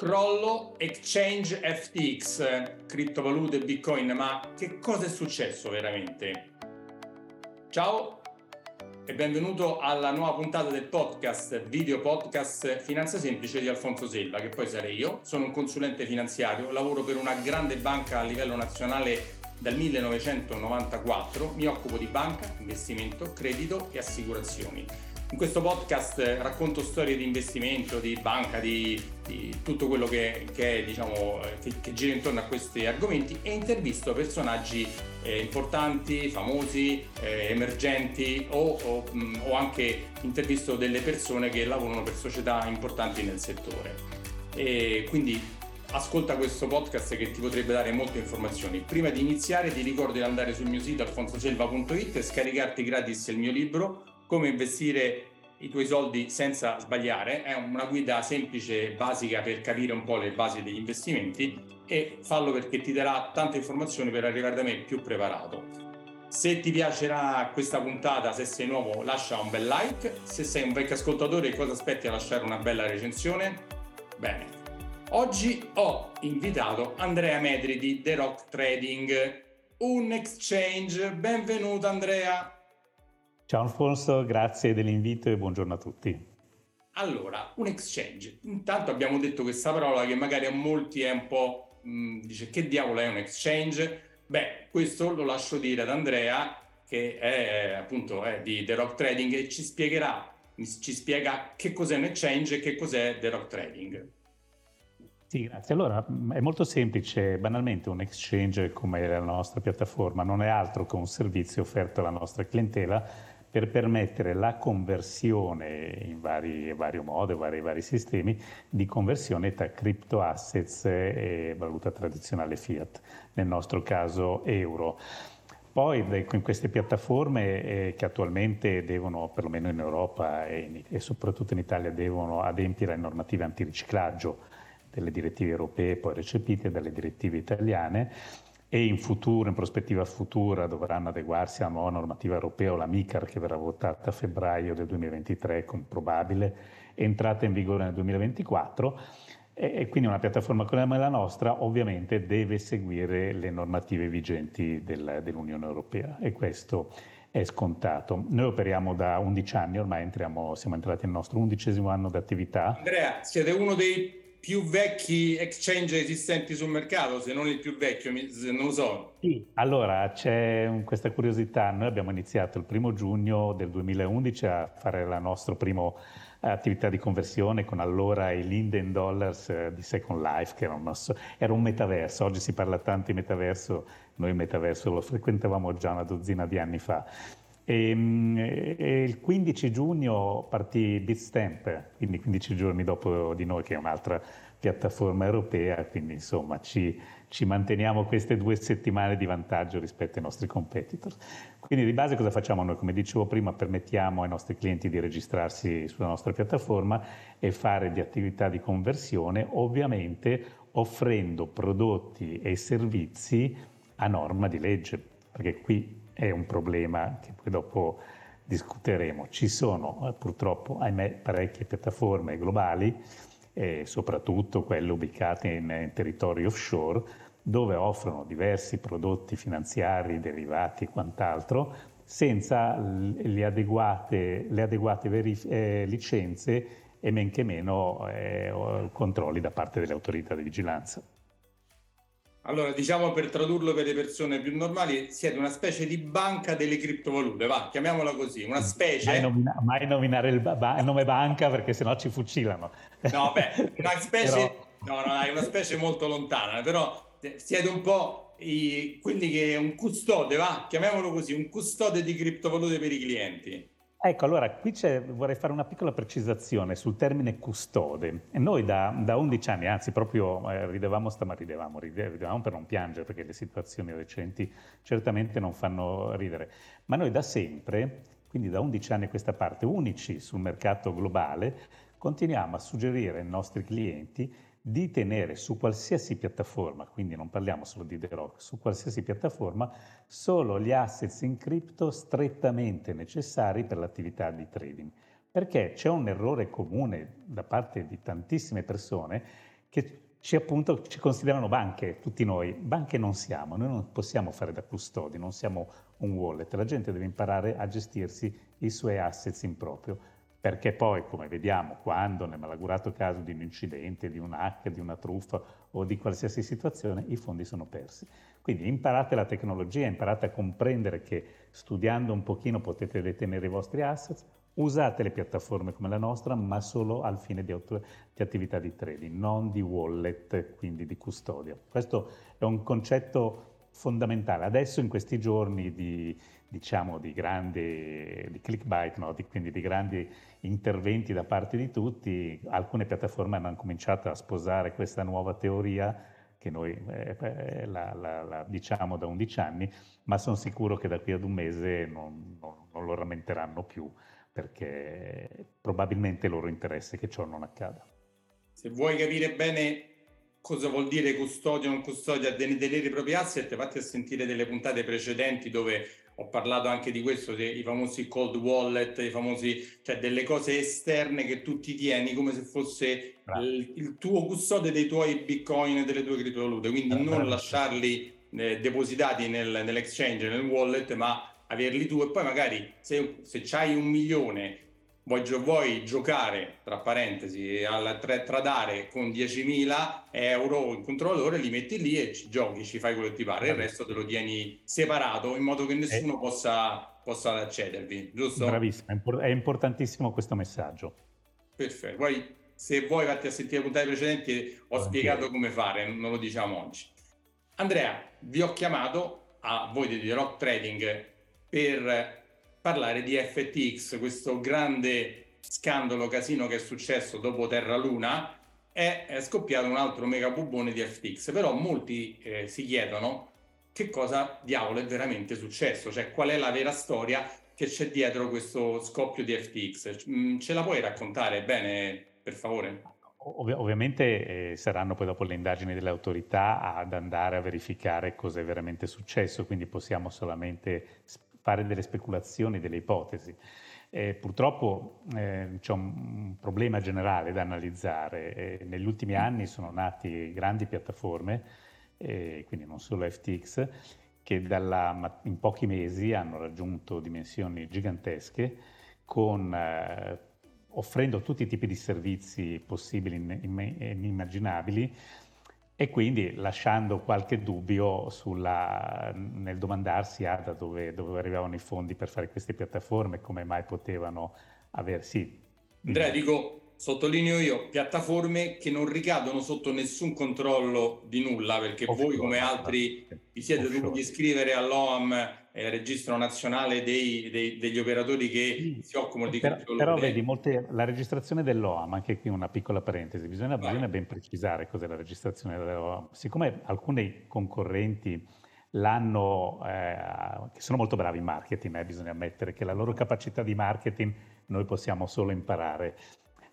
Crollo Exchange FTX, criptovalute e Bitcoin, ma che cosa è successo veramente? Ciao e benvenuto alla nuova puntata del podcast, video podcast Finanza Semplice di Alfonso Selva, che poi sarei io. Sono un consulente finanziario, lavoro per una grande banca a livello nazionale dal 1994, mi occupo di banca, investimento, credito e assicurazioni. In questo podcast racconto storie di investimento, di banca, di, di tutto quello che, che, diciamo, che, che, gira intorno a questi argomenti e intervisto personaggi eh, importanti, famosi, eh, emergenti o, o, mh, mm, o, anche intervisto delle persone che lavorano per società importanti nel settore. E quindi ascolta questo podcast che ti potrebbe dare molte informazioni. Prima di iniziare ti ricordo di andare sul mio sito alfonsoselva.it e scaricarti gratis il mio libro come investire i tuoi soldi senza sbagliare, è una guida semplice, basica per capire un po' le basi degli investimenti e fallo perché ti darà tante informazioni per arrivare da me più preparato. Se ti piacerà questa puntata, se sei nuovo, lascia un bel like. Se sei un vecchio ascoltatore, cosa aspetti a lasciare una bella recensione? Bene. Oggi ho invitato Andrea Medri di The Rock Trading, un exchange. Benvenuto Andrea. Ciao Alfonso, grazie dell'invito e buongiorno a tutti. Allora, un exchange. Intanto abbiamo detto questa parola che magari a molti è un po' mh, dice che diavolo è un exchange? Beh, questo lo lascio dire ad Andrea che è appunto è di The Rock Trading e ci spiegherà ci spiega che cos'è un exchange e che cos'è The Rock Trading. Sì, grazie. Allora, è molto semplice, banalmente un exchange come la nostra piattaforma non è altro che un servizio offerto alla nostra clientela per permettere la conversione in vari, vario modo, vari, vari sistemi di conversione tra crypto assets e valuta tradizionale fiat, nel nostro caso euro. Poi in queste piattaforme eh, che attualmente devono, perlomeno in Europa e, in, e, soprattutto in Italia, devono adempiere alle normative antiriciclaggio delle direttive europee poi recepite dalle direttive italiane, e in futuro, in prospettiva futura, dovranno adeguarsi alla nuova normativa europea o la MICAR che verrà votata a febbraio del 2023 con probabile entrata in vigore nel 2024 e quindi una piattaforma come la nostra ovviamente deve seguire le normative vigenti del, dell'Unione Europea e questo è scontato. Noi operiamo da 11 anni, ormai entriamo, siamo entrati nel nostro undicesimo anno di attività. Andrea, siete uno dei più vecchi exchange esistenti sul mercato, se non il più vecchio, non lo so. Sì, allora c'è questa curiosità, noi abbiamo iniziato il primo giugno del 2011 a fare la nostra prima eh, attività di conversione con allora i Linden Dollars eh, di Second Life, che era un, era un metaverso, oggi si parla tanto di metaverso, noi il metaverso lo frequentavamo già una dozzina di anni fa. E, ehm, e, il 15 giugno partì Bitstamp, quindi 15 giorni dopo di noi, che è un'altra piattaforma europea, quindi insomma ci, ci, manteniamo queste due settimane di vantaggio rispetto ai nostri competitor. Quindi di base cosa facciamo noi? Come dicevo prima, permettiamo ai nostri clienti di registrarsi sulla nostra piattaforma e fare di attività di conversione, ovviamente offrendo prodotti e servizi a norma di legge, perché qui è un problema che poi dopo discuteremo. Ci sono eh, purtroppo, ahimè, parecchie piattaforme globali, eh, soprattutto quelle ubicate in, in, territori offshore, dove offrono diversi prodotti finanziari, derivati e quant'altro, senza le adeguate, le adeguate verif- eh, licenze e men che meno eh, controlli da parte delle autorità di vigilanza. Allora, diciamo per tradurlo per le persone più normali, siete una specie di banca delle criptovalute, va, chiamiamola così, una specie... Mai, nomina- mai nominare il, ba- il, nome banca perché sennò ci fucilano. No, beh, una specie... però... No, no, è una specie molto lontana, però siete un po' i, quelli che è un custode, va, chiamiamolo così, un custode di criptovalute per i clienti. Ecco, allora qui vorrei fare una piccola precisazione sul termine custode. Noi da, da 11 anni, anzi proprio eh, ridevamo stamattina, ridevamo, ridevamo per non piangere perché le situazioni recenti certamente non fanno ridere, ma noi da sempre, quindi da 11 anni a questa parte, unici sul mercato globale, continuiamo a suggerire ai nostri clienti di tenere su qualsiasi piattaforma, quindi non parliamo solo di The Rock, su qualsiasi piattaforma, solo gli assets in cripto strettamente necessari per l'attività di trading. Perché c'è un errore comune da parte di tantissime persone che ci, appunto, ci considerano banche, tutti noi. Banche non siamo, noi non possiamo fare da custodi, non siamo un wallet. La gente deve imparare a gestirsi i suoi assets in proprio, perché poi, come vediamo, quando nel malaugurato caso di un incidente, di un hack, di una truffa o di qualsiasi situazione, i fondi sono persi. Quindi imparate la tecnologia, imparate a comprendere che studiando un pochino potete detenere i vostri assets, Usate le piattaforme come la nostra, ma solo al fine di, auto- di, attività di trading, non di wallet, quindi di custodia. Questo è un concetto fondamentale. Adesso in questi giorni di, diciamo, di grande di clickbait, no? di, quindi di grandi interventi da parte di tutti, alcune piattaforme hanno cominciato a sposare questa nuova teoria che noi eh, eh la, la, la, diciamo da 11 anni, ma sono sicuro che da qui ad un mese non, non, non lo rammenteranno più perché probabilmente è loro interesse che ciò non accada. Se vuoi capire bene cosa vuol dire custodia o non custodia tenere i propri asset, vatti a sentire delle puntate precedenti dove ho parlato anche di questo, dei famosi cold wallet, i famosi, cioè delle cose esterne che tu ti tieni come se fosse il, il, tuo custode dei tuoi bitcoin e delle tue criptovalute, quindi ah, non lasciarli eh, depositati nel, nell'exchange, nel wallet, ma averli tu. E poi magari se, se hai un milione vuoi, vuoi, giocare, tra parentesi, al tra, tradare con 10.000 euro in controllatore, li metti lì e ci giochi, ci fai quello che ti pare, il resto te lo tieni separato in modo che nessuno eh. possa, possa accedervi, giusto? Bravissimo, è importantissimo questo messaggio. Perfetto, poi se vuoi vatti a sentire le puntate precedenti, ho spiegato come fare, non lo diciamo oggi. Andrea, vi ho chiamato a voi di The Rock Trading per parlare di FTX, questo grande scandalo casino che è successo dopo Terra Luna, è, scoppiato un altro mega bubone di FTX, però molti eh, si chiedono che cosa diavolo è veramente successo, cioè qual è la vera storia che c'è dietro questo scoppio di FTX. Mm, ce la puoi raccontare bene, per favore? Ov- ovviamente eh, saranno poi dopo le indagini delle autorità ad andare a verificare cosa è veramente successo, quindi possiamo solamente fare delle speculazioni, delle ipotesi. Eh, purtroppo eh, c'è un, problema generale da analizzare. Eh, negli ultimi anni sono nate grandi piattaforme, eh, quindi non solo FTX, che dalla, in pochi mesi hanno raggiunto dimensioni gigantesche, con, eh, offrendo tutti i tipi di servizi possibili e immaginabili e quindi lasciando qualche dubbio sulla, nel domandarsi ah, da dove, dove, arrivavano i fondi per fare queste piattaforme, come mai potevano avere, sì. Andrea, dico, sottolineo io, piattaforme che non ricadono sotto nessun controllo di nulla, perché offshore, voi come altri vi siete offshore. dovuti iscrivere all'OAM il registro nazionale dei, dei, degli operatori che sì, si occupano di per, Però vedi, molte, la registrazione dell'OAM, anche qui una piccola parentesi, bisogna, bisogna ben precisare cos'è la registrazione dell'OAM. Siccome alcuni concorrenti l'hanno, eh, che sono molto bravi in marketing, eh, bisogna ammettere che la loro capacità di marketing noi possiamo solo imparare.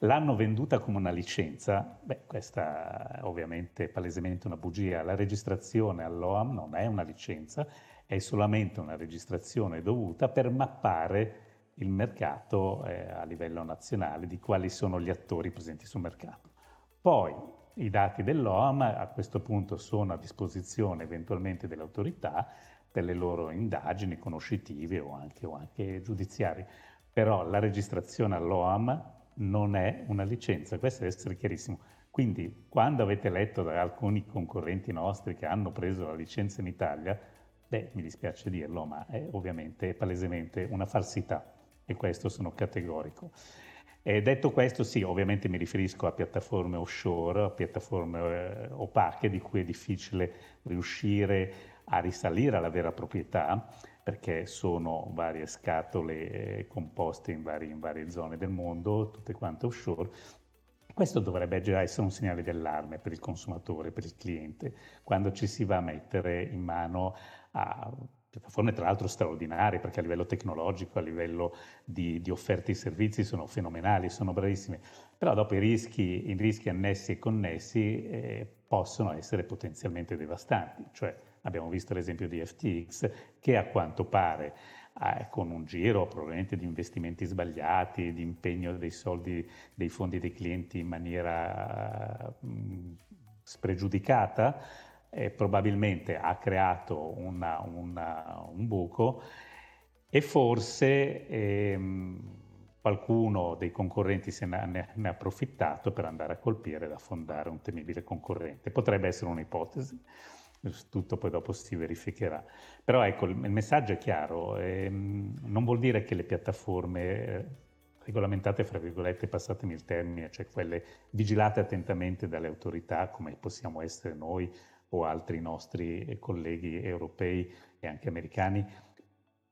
L'hanno venduta come una licenza, beh, questa ovviamente è palesemente una bugia. La registrazione all'OAM non è una licenza, è solamente una registrazione dovuta per mappare il mercato eh, a livello nazionale di quali sono gli attori presenti sul mercato. Poi i dati dell'OAM a questo punto sono a disposizione eventualmente delle autorità per le loro indagini conoscitive o anche, o anche giudiziarie, però la registrazione all'OAM non è una licenza, questo deve essere chiarissimo. Quindi quando avete letto da alcuni concorrenti nostri che hanno preso la licenza in Italia, Beh, mi dispiace dirlo, ma è ovviamente palesemente una falsità e questo sono categorico. E detto questo, sì, ovviamente mi riferisco a piattaforme offshore, a piattaforme eh, opache di cui è difficile riuscire a risalire alla vera proprietà perché sono varie scatole eh, composte in, vari, in varie zone del mondo, tutte quante offshore, questo dovrebbe già essere un segnale d'allarme per il consumatore, per il cliente, quando ci si va a mettere in mano a piattaforme tra l'altro straordinarie perché a livello tecnologico, a livello di, di offerte di servizi sono fenomenali, sono bravissime, però dopo i rischi, i rischi annessi e connessi eh, possono essere potenzialmente devastanti, cioè abbiamo visto l'esempio di FTX che a quanto pare eh, con un giro probabilmente di investimenti sbagliati, di impegno dei soldi, dei fondi dei clienti in maniera mm, spregiudicata, eh, probabilmente ha creato una, una, un buco e forse ehm, qualcuno dei concorrenti se ne, ha approfittato per andare a colpire ed affondare un temibile concorrente. Potrebbe essere un'ipotesi, tutto poi dopo si verificherà. Però ecco, il, messaggio è chiaro, ehm, non vuol dire che le piattaforme eh, regolamentate, fra virgolette, passatemi il termine, cioè quelle vigilate attentamente dalle autorità, come possiamo essere noi o altri nostri colleghi europei e anche americani,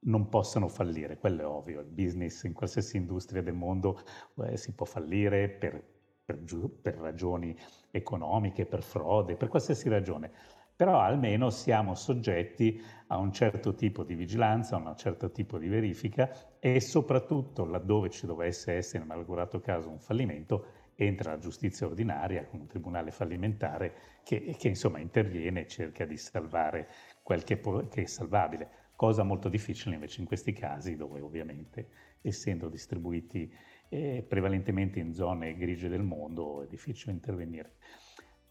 non possano fallire, quello è ovvio, il business in qualsiasi industria del mondo eh, si può fallire per, per, per, ragioni economiche, per frode, per qualsiasi ragione, però almeno siamo soggetti a un certo tipo di vigilanza, a un certo tipo di verifica e soprattutto laddove ci dovesse essere in malgrado caso un fallimento, entra la giustizia ordinaria con un tribunale fallimentare che, che insomma interviene e cerca di salvare quel che, può, che è salvabile cosa molto difficile invece in questi casi dove ovviamente essendo distribuiti eh, prevalentemente in zone grigie del mondo è difficile intervenire.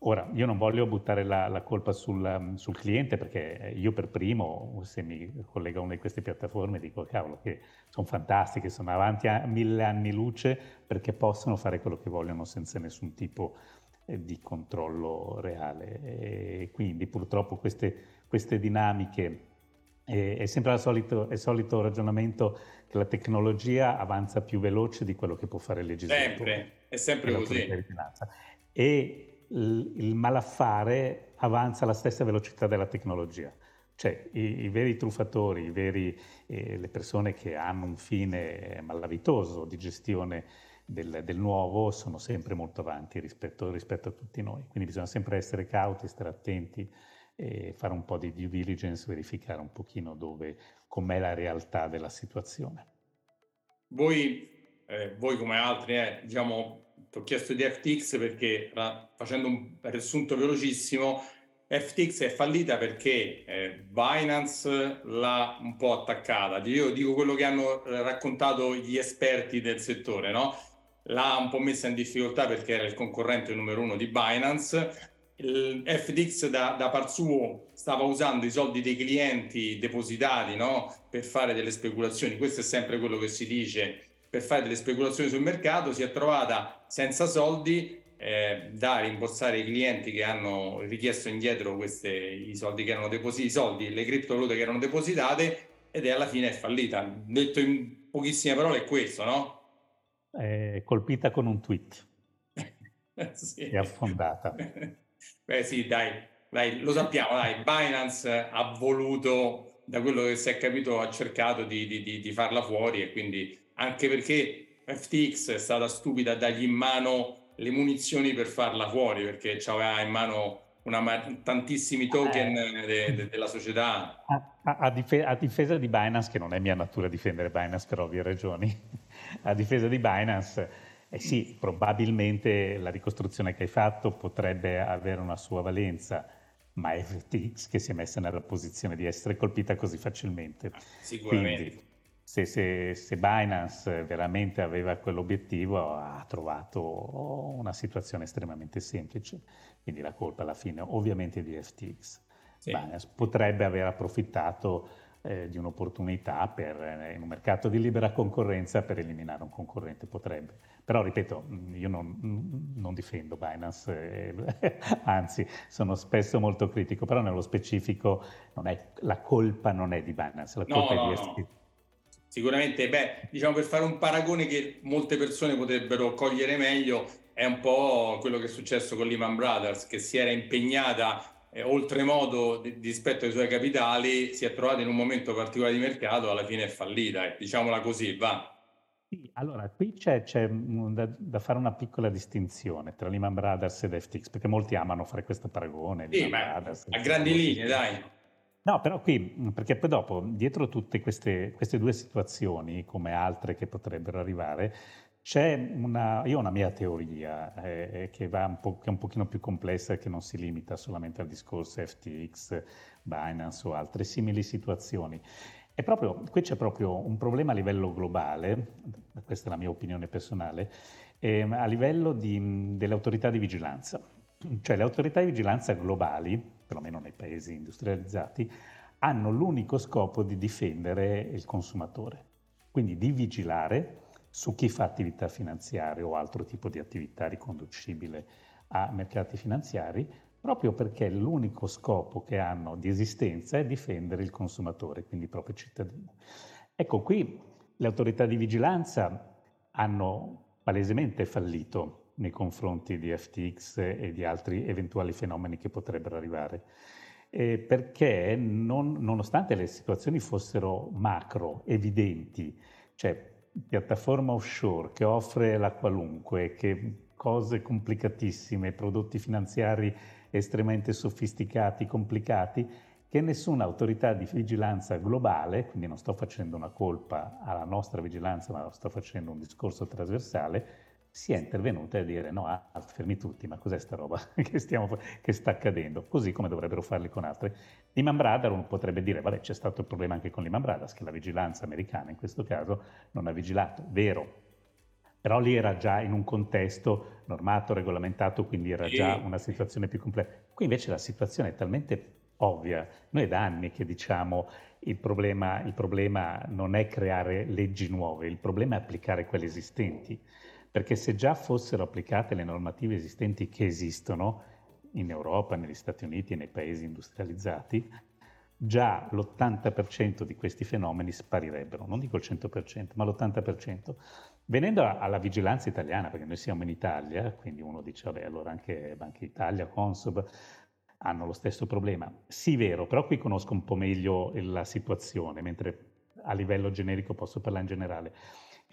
Ora, io non voglio buttare la, la colpa sul, sul, cliente perché io per primo, se mi collego a una di queste piattaforme, dico cavolo che sono fantastiche, sono avanti a mille anni luce perché possono fare quello che vogliono senza nessun tipo eh, di controllo reale. E quindi purtroppo queste, queste dinamiche e, è sempre il solito, il solito, ragionamento che la tecnologia avanza più veloce di quello che può fare il legislatore. Sempre, è sempre così. E il, malaffare avanza alla stessa velocità della tecnologia. Cioè i, i veri truffatori, i veri, eh, le persone che hanno un fine malavitoso di gestione del, del, nuovo sono sempre molto avanti rispetto, rispetto a tutti noi. Quindi bisogna sempre essere cauti, stare attenti e fare un po' di due diligence, verificare un pochino dove, com'è la realtà della situazione. Voi, eh, voi come altri, eh, diciamo, ti ho chiesto di FTX perché facendo un riassunto velocissimo, FTX è fallita perché eh, Binance l'ha un po' attaccata. Io dico quello che hanno raccontato gli esperti del settore, no? L'ha un po' messa in difficoltà perché era il concorrente numero uno di Binance il FTX da, da par suo stava usando i soldi dei clienti depositati no? per fare delle speculazioni, questo è sempre quello che si dice, per fare delle speculazioni sul mercato, si è trovata senza soldi eh, da rimborsare i clienti che hanno richiesto indietro queste, i soldi che erano depositati, i soldi, le criptovalute che erano depositate ed è alla fine è fallita. Detto in pochissime parole è questo, no? È colpita con un tweet. sì. È affondata. Beh sì, dai, dai, lo sappiamo, dai, Binance ha voluto, da quello che si è capito, ha cercato di, di, di farla fuori e quindi anche perché FTX è stata stupida a dargli in mano le munizioni per farla fuori perché aveva in mano una, tantissimi token eh. de, de, della società. A, a, a, difesa, a, difesa di Binance, che non è mia natura difendere Binance per ovvie ragioni, a difesa di Binance eh sì, probabilmente la ricostruzione che hai fatto potrebbe avere una sua valenza, ma è FTX che si è messa nella posizione di essere colpita così facilmente. Sicuramente. Quindi, se, se, se, Binance veramente aveva quell'obiettivo, ha trovato una situazione estremamente semplice. Quindi la colpa alla fine ovviamente di FTX. Sì. Binance potrebbe aver approfittato eh, di un'opportunità per, eh, in un mercato di libera concorrenza per eliminare un concorrente, potrebbe. Però ripeto, mm, io non, non difendo Binance, eh, anzi sono spesso molto critico, però nello specifico non è, la colpa non è di Binance, la colpa no, è di no, no. Sicuramente, beh, diciamo per fare un paragone che molte persone potrebbero cogliere meglio, è un po' quello che è successo con Lehman Brothers, che si era impegnata eh, oltremodo di, rispetto ai suoi capitali, si è trovata in un momento particolare di mercato, alla fine è fallita, eh, diciamola così, va. Sì, allora qui c'è, c'è da, da, fare una piccola distinzione tra Lehman Brothers ed FTX, perché molti amano fare questo paragone. Sì, Brothers, a grandi linee, dai. No, però qui, perché poi dopo, dietro tutte queste, queste due situazioni, come altre che potrebbero arrivare, c'è una, io ho una mia teoria eh, che, un che, è un pochino più complessa e che non si limita solamente al discorso FTX, Binance o altre simili situazioni. è proprio, qui c'è proprio un problema a livello globale, questa è la mia opinione personale, eh, a livello di, delle autorità di vigilanza. Cioè le autorità di vigilanza globali, perlomeno nei paesi industrializzati, hanno l'unico scopo di difendere il consumatore, quindi di vigilare su chi fa attività finanziaria o altro tipo di attività riconducibile a mercati finanziari, proprio perché l'unico scopo che hanno di esistenza è difendere il consumatore, quindi proprio il cittadino. Ecco, qui le autorità di vigilanza hanno palesemente fallito nei confronti di FTX e di altri eventuali fenomeni che potrebbero arrivare. Eh, perché non, nonostante le situazioni fossero macro, evidenti, cioè piattaforma offshore che offre la qualunque, che cose complicatissime, prodotti finanziari estremamente sofisticati, complicati, che nessuna autorità di vigilanza globale, quindi non sto facendo una colpa alla nostra vigilanza, ma sto facendo un discorso trasversale, sia intervenuta a dire no, ah, fermi tutti, ma cos'è sta roba che, stiamo, che, sta accadendo? Così come dovrebbero farli con altre. Lehman Brothers uno potrebbe dire, vabbè c'è stato il problema anche con Lehman Brothers, che la vigilanza americana in questo caso non ha vigilato, vero, però lì era già in un contesto normato, regolamentato, quindi era già una situazione più complessa. Qui invece la situazione è talmente ovvia. Noi è da anni che diciamo il problema, il problema non è creare leggi nuove, il problema è applicare quelle esistenti. Perché se già fossero applicate le normative esistenti che esistono in Europa, negli Stati Uniti e nei paesi industrializzati, già l'80% di questi fenomeni sparirebbero, non dico il 100%, ma l'80%. Venendo alla vigilanza italiana, perché noi siamo in Italia, quindi uno dice, vabbè, allora anche Banca Italia, Consob, hanno lo stesso problema. Sì, vero, però qui conosco un po' meglio la situazione, mentre a livello generico posso parlare in generale.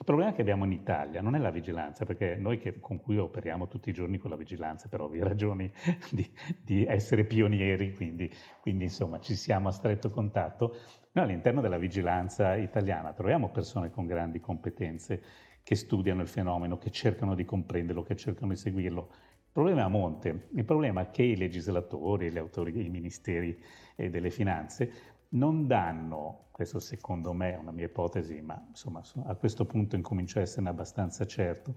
Il problema che abbiamo in Italia non è la vigilanza, perché noi che, con cui operiamo tutti i giorni con la vigilanza, per ovvie ragioni di, di essere pionieri, quindi, quindi, insomma ci siamo a stretto contatto, noi all'interno della vigilanza italiana troviamo persone con grandi competenze che studiano il fenomeno, che cercano di comprenderlo, che cercano di seguirlo. Il problema è a monte, il problema è che i legislatori, le autorità, i ministeri eh, delle finanze non danno, questo secondo me è una mia ipotesi, ma insomma a questo punto incomincio a esserne abbastanza certo,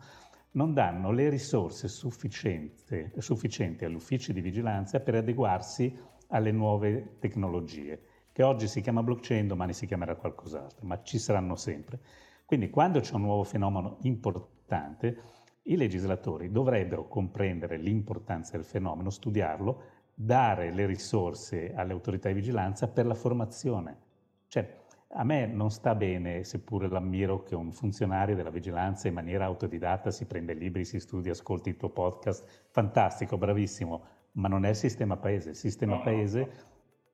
non danno le risorse sufficienti, sufficienti agli uffici di vigilanza per adeguarsi alle nuove tecnologie, che oggi si chiama blockchain, domani si chiamerà qualcos'altro, ma ci saranno sempre. Quindi quando c'è un nuovo fenomeno importante, i legislatori dovrebbero comprendere l'importanza del fenomeno, studiarlo, dare le risorse alle autorità di vigilanza per la formazione. Cioè, a me non sta bene, seppure l'ammiro, che un funzionario della vigilanza in maniera autodidatta si prende libri, si studia, ascolti il tuo podcast, fantastico, bravissimo, ma non è il sistema paese. Il sistema paese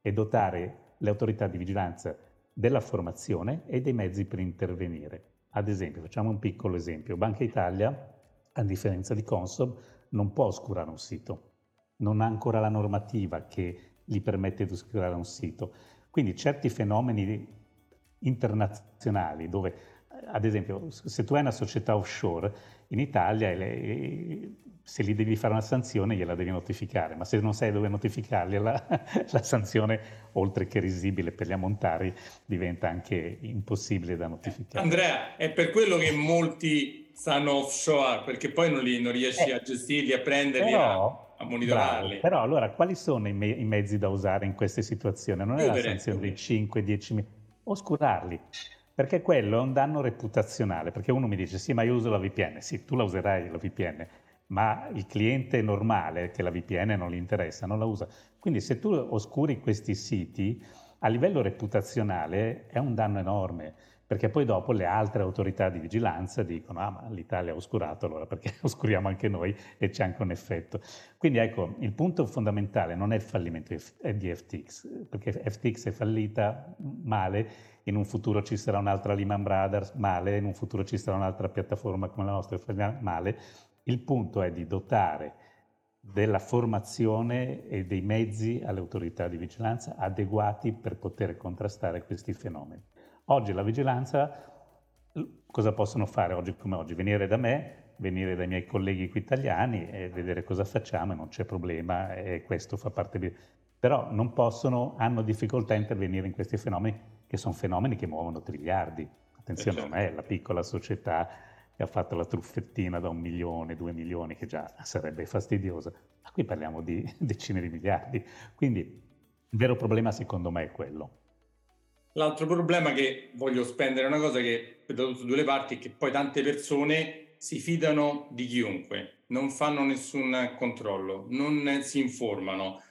è dotare le autorità di vigilanza della formazione e dei mezzi per intervenire. Ad esempio, facciamo un piccolo esempio, Banca Italia a differenza di Consob, non può oscurare un sito, non ha ancora la normativa che gli permette di oscurare un sito. Quindi certi fenomeni internazionali dove, ad esempio, se tu hai una società offshore, in Italia se gli devi fare una sanzione gliela devi notificare, ma se non sai dove notificarli la, la sanzione, oltre che risibile per gli ammontari, diventa anche impossibile da notificare. Andrea, è per quello che molti stanno offshore perché poi non, li, non riesci eh, a gestirli, a prenderli, però, a, a monitorarli. Bravo, però allora quali sono i, me- i, mezzi da usare in queste situazioni? Non è la sanzione dei 5-10 mila, oscurarli. Perché quello è un danno reputazionale, perché uno mi dice sì ma io uso la VPN, sì tu la userai la VPN, ma il cliente normale che la VPN non gli interessa, non la usa. Quindi se tu oscuri questi siti, a livello reputazionale è un danno enorme perché poi dopo le altre autorità di vigilanza dicono ah ma l'Italia ha oscurato allora perché oscuriamo anche noi e c'è anche un effetto. Quindi ecco, il punto fondamentale non è il fallimento di FTX, perché FTX è fallita male, in un futuro ci sarà un'altra Lehman Brothers male, in un futuro ci sarà un'altra piattaforma come la nostra male. Il punto è di dotare della formazione e dei mezzi alle autorità di vigilanza adeguati per poter contrastare questi fenomeni. Oggi la vigilanza, cosa possono fare oggi come oggi? Venire da me, venire dai miei colleghi qui italiani e vedere cosa facciamo e non c'è problema e questo fa parte di... Però non possono, hanno difficoltà a intervenire in questi fenomeni che sono fenomeni che muovono triliardi. Attenzione, certo. non è la piccola società che ha fatto la truffettina da un milione, due milioni, che già sarebbe fastidiosa, ma qui parliamo di decine di miliardi. Quindi il vero problema secondo me è quello. L'altro problema che voglio spendere è una cosa che da tutte e due le parti è che poi tante persone si fidano di chiunque, non fanno nessun controllo, non si informano,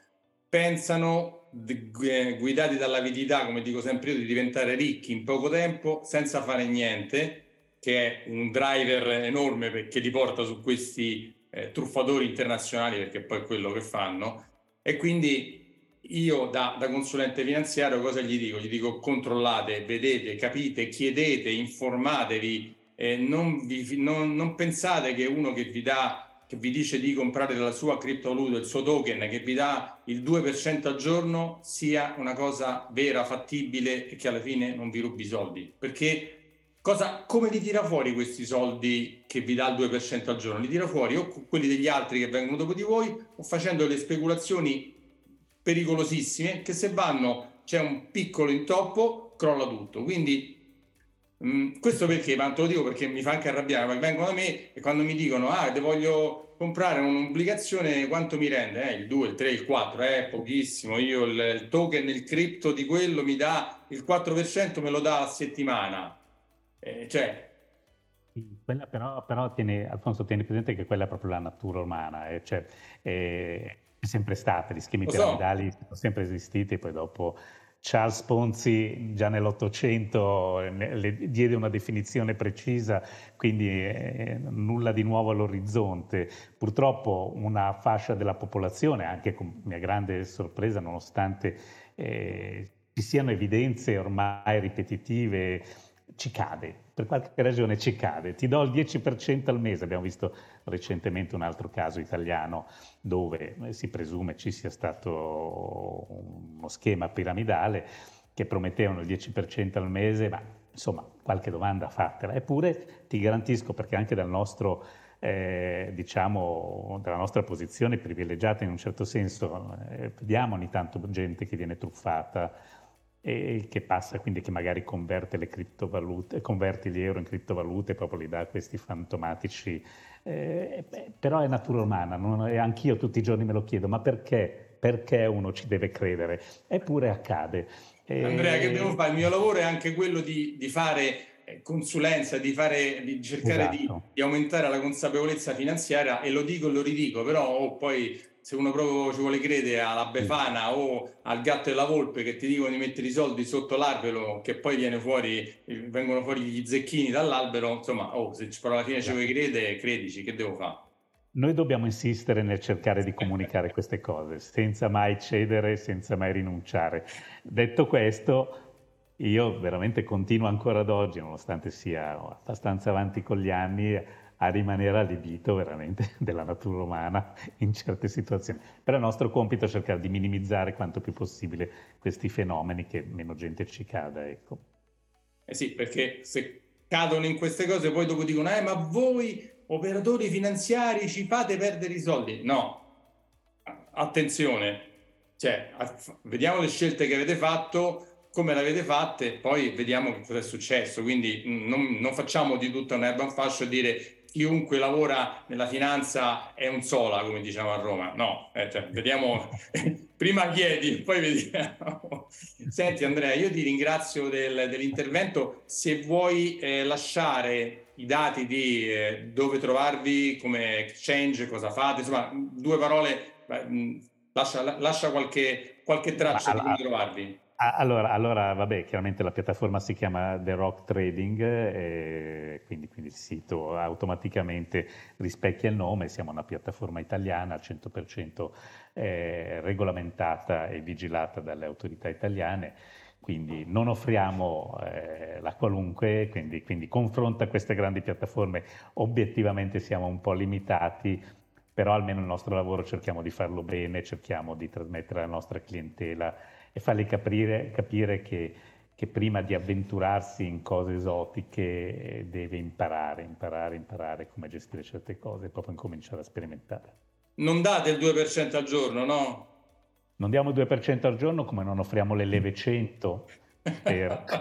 pensano, guidati dall'avidità, come dico sempre io, di diventare ricchi in poco tempo senza fare niente, che è un driver enorme perché li porta su questi eh, truffatori internazionali, perché poi è quello che fanno. E quindi io da, da, consulente finanziario cosa gli dico? Gli dico controllate, vedete, capite, chiedete, informatevi, eh, non, vi, non, non, pensate che uno che vi dà che vi dice di comprare la sua criptovaluta, il suo token, che vi dà il 2% al giorno, sia una cosa vera, fattibile e che alla fine non vi rubi i soldi. Perché cosa, come li tira fuori questi soldi che vi dà il 2% al giorno? Li tira fuori o quelli degli altri che vengono dopo di voi o facendo le speculazioni pericolosissime che se vanno c'è un piccolo intoppo, crolla tutto. Quindi Mm, questo perché? Ma te lo dico perché mi fa anche arrabbiare, perché vengono da me e quando mi dicono ah, te voglio comprare un'obbligazione, quanto mi rende? Eh, il 2, il 3, il 4, eh, pochissimo. Io il, il token, il cripto di quello mi dà il 4%, me lo dà a settimana. Eh, cioè, quella però, però tieni, Alfonso, tieni presente che quella è proprio la natura umana, eh? cioè, eh, è sempre stata, gli schemi piramidali sono sempre esistiti, poi dopo Charles Ponzi già nell'Ottocento le diede una definizione precisa, quindi eh, nulla di nuovo all'orizzonte. Purtroppo una fascia della popolazione, anche con mia grande sorpresa, nonostante eh, ci siano evidenze ormai ripetitive, ci cade, per qualche ragione ci cade. Ti do il 10% al mese, abbiamo visto recentemente un altro caso italiano dove eh, si presume ci sia stato uno schema piramidale che promettevano il 10% al mese, ma insomma qualche domanda fatela. Eppure ti garantisco, perché anche dal nostro, eh, diciamo, dalla nostra posizione privilegiata in un certo senso, eh, vediamo ogni tanto gente che viene truffata e che passa quindi che magari converte le criptovalute, converte gli euro in criptovalute proprio li dà questi fantomatici. Eh, però è natura umana, non, anch'io tutti i giorni me lo chiedo, ma perché? Perché uno ci deve credere? Eppure accade. E... Andrea, che devo fare? Il mio lavoro è anche quello di, di fare eh, consulenza, di, fare, di cercare esatto. di, di, aumentare la consapevolezza finanziaria e lo dico e lo ridico, però oh, poi se uno proprio ci vuole credere alla Befana o al gatto e alla volpe che ti dicono di mettere i soldi sotto l'albero che poi viene fuori, vengono fuori gli zecchini dall'albero, insomma, oh, se però alla fine ci vuoi credere, credici, che devo fare? Noi dobbiamo insistere nel cercare di comunicare queste cose, senza mai cedere, senza mai rinunciare. Detto questo, io veramente continuo ancora ad oggi, nonostante sia abbastanza avanti con gli anni, a rimanere allibito veramente della natura umana in certe situazioni. Però il nostro compito è cercare di minimizzare quanto più possibile questi fenomeni che meno gente ci cada. Ecco. Eh sì, perché se cadono in queste cose poi dopo dicono, eh ma voi operatori finanziari ci fate perdere i soldi. No, attenzione, cioè, vediamo le scelte che avete fatto, come le avete fatte, poi vediamo cosa è successo. Quindi non, non facciamo di tutta un'erba un fascio a dire chiunque lavora nella finanza è un sola, come diciamo a Roma. No, eh, cioè, vediamo, prima chiedi, poi vediamo. Senti Andrea, io ti ringrazio del, dell'intervento. Se vuoi eh, lasciare i dati di eh, dove trovarvi, come exchange, cosa fate, insomma, due parole, lascia, lascia qualche, qualche traccia di dove trovarvi. Allora, allora, vabbè, chiaramente la piattaforma si chiama The Rock Trading, e quindi, quindi, il sito automaticamente rispecchia il nome, siamo una piattaforma italiana al 100% eh, regolamentata e vigilata dalle autorità italiane, quindi non offriamo eh, la qualunque, quindi, quindi confronta queste grandi piattaforme, obiettivamente siamo un po' limitati, però almeno il nostro lavoro cerchiamo di farlo bene, cerchiamo di trasmettere alla nostra clientela e fargli capire, capire che, che, prima di avventurarsi in cose esotiche deve imparare, imparare, imparare come gestire certe cose e proprio incominciare a sperimentare. Non date il 2% al giorno, no? Non diamo il 2% al giorno come non offriamo le leve 100 Spero.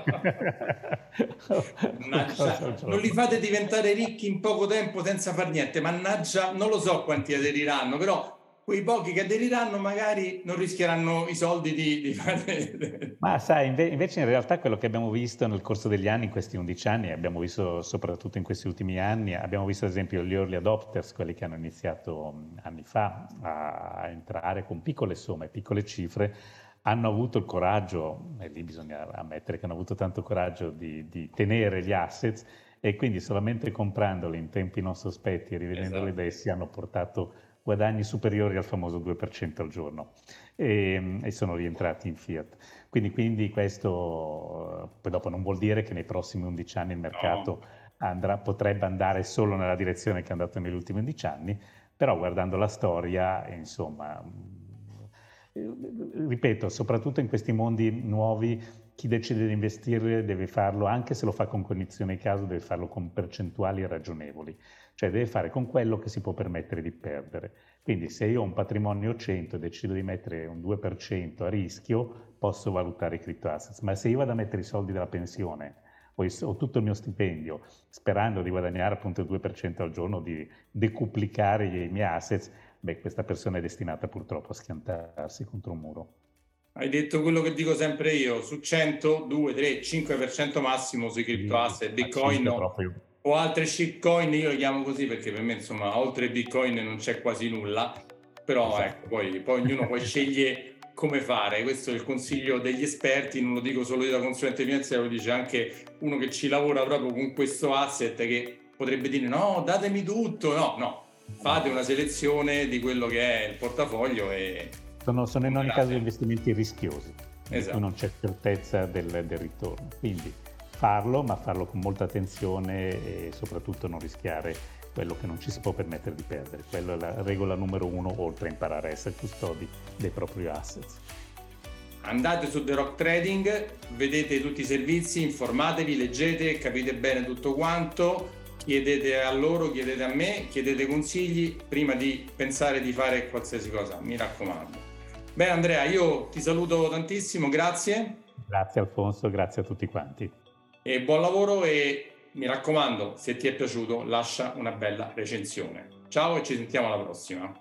mannaggia, non li fate diventare ricchi in poco tempo senza far niente, mannaggia, non lo so quanti aderiranno, però quei pochi che aderiranno magari non rischieranno i soldi di, di fare... Ma sai, inve- invece in realtà quello che abbiamo visto nel corso degli anni, in questi 11 anni, abbiamo visto soprattutto in questi ultimi anni, abbiamo visto ad esempio gli early adopters, quelli che hanno iniziato anni fa a entrare con piccole somme, piccole cifre, hanno avuto il coraggio, e lì bisogna ammettere che hanno avuto tanto coraggio di, di tenere gli assets e quindi solamente comprandoli in tempi non sospetti e rivedendoli esatto. essi hanno portato guadagni superiori al famoso 2% al giorno e, e sono rientrati in fiat. Quindi, quindi, questo poi dopo non vuol dire che nei prossimi 11 anni il mercato no. andrà, potrebbe andare solo nella direzione che è andato negli ultimi 11 anni, però guardando la storia, insomma, ripeto, soprattutto in questi mondi nuovi, chi decide di investire deve farlo, anche se lo fa con condizioni di caso, deve farlo con percentuali ragionevoli cioè deve fare con quello che si può permettere di perdere. Quindi se io ho un patrimonio 100 e decido di mettere un 2% a rischio, posso valutare i crypto assets, ma se io vado a mettere i soldi della pensione o, o tutto il mio stipendio sperando di guadagnare appunto il 2% al giorno, di decuplicare i miei assets, beh, questa persona è destinata purtroppo a schiantarsi contro un muro. Hai detto quello che dico sempre io, su 100, 2, 3, 5% massimo sui crypto asset, Bitcoin no. Proprio o altre shitcoin, io le chiamo così perché per me insomma oltre Bitcoin non c'è quasi nulla, però esatto. ecco, poi, poi ognuno poi sceglie come fare, questo è il consiglio degli esperti, non lo dico solo io da consulente finanziario, lo dice anche uno che ci lavora proprio con questo asset che potrebbe dire no, datemi tutto, no, no, fate una selezione di quello che è il portafoglio e... Sono, sono in ogni caso investimenti rischiosi, esatto. non c'è certezza del, del ritorno, quindi farlo, ma farlo con molta attenzione e soprattutto non rischiare quello che non ci si può permettere di perdere. Quella è la regola numero uno, oltre a imparare a essere custodi dei propri assets. Andate su The Rock Trading, vedete tutti i servizi, informatevi, leggete, capite bene tutto quanto, chiedete a loro, chiedete a me, chiedete consigli prima di pensare di fare qualsiasi cosa, mi raccomando. Bene Andrea, io ti saluto tantissimo, grazie. Grazie Alfonso, grazie a tutti quanti. E buon lavoro e mi raccomando, se ti è piaciuto lascia una bella recensione. Ciao e ci sentiamo alla prossima.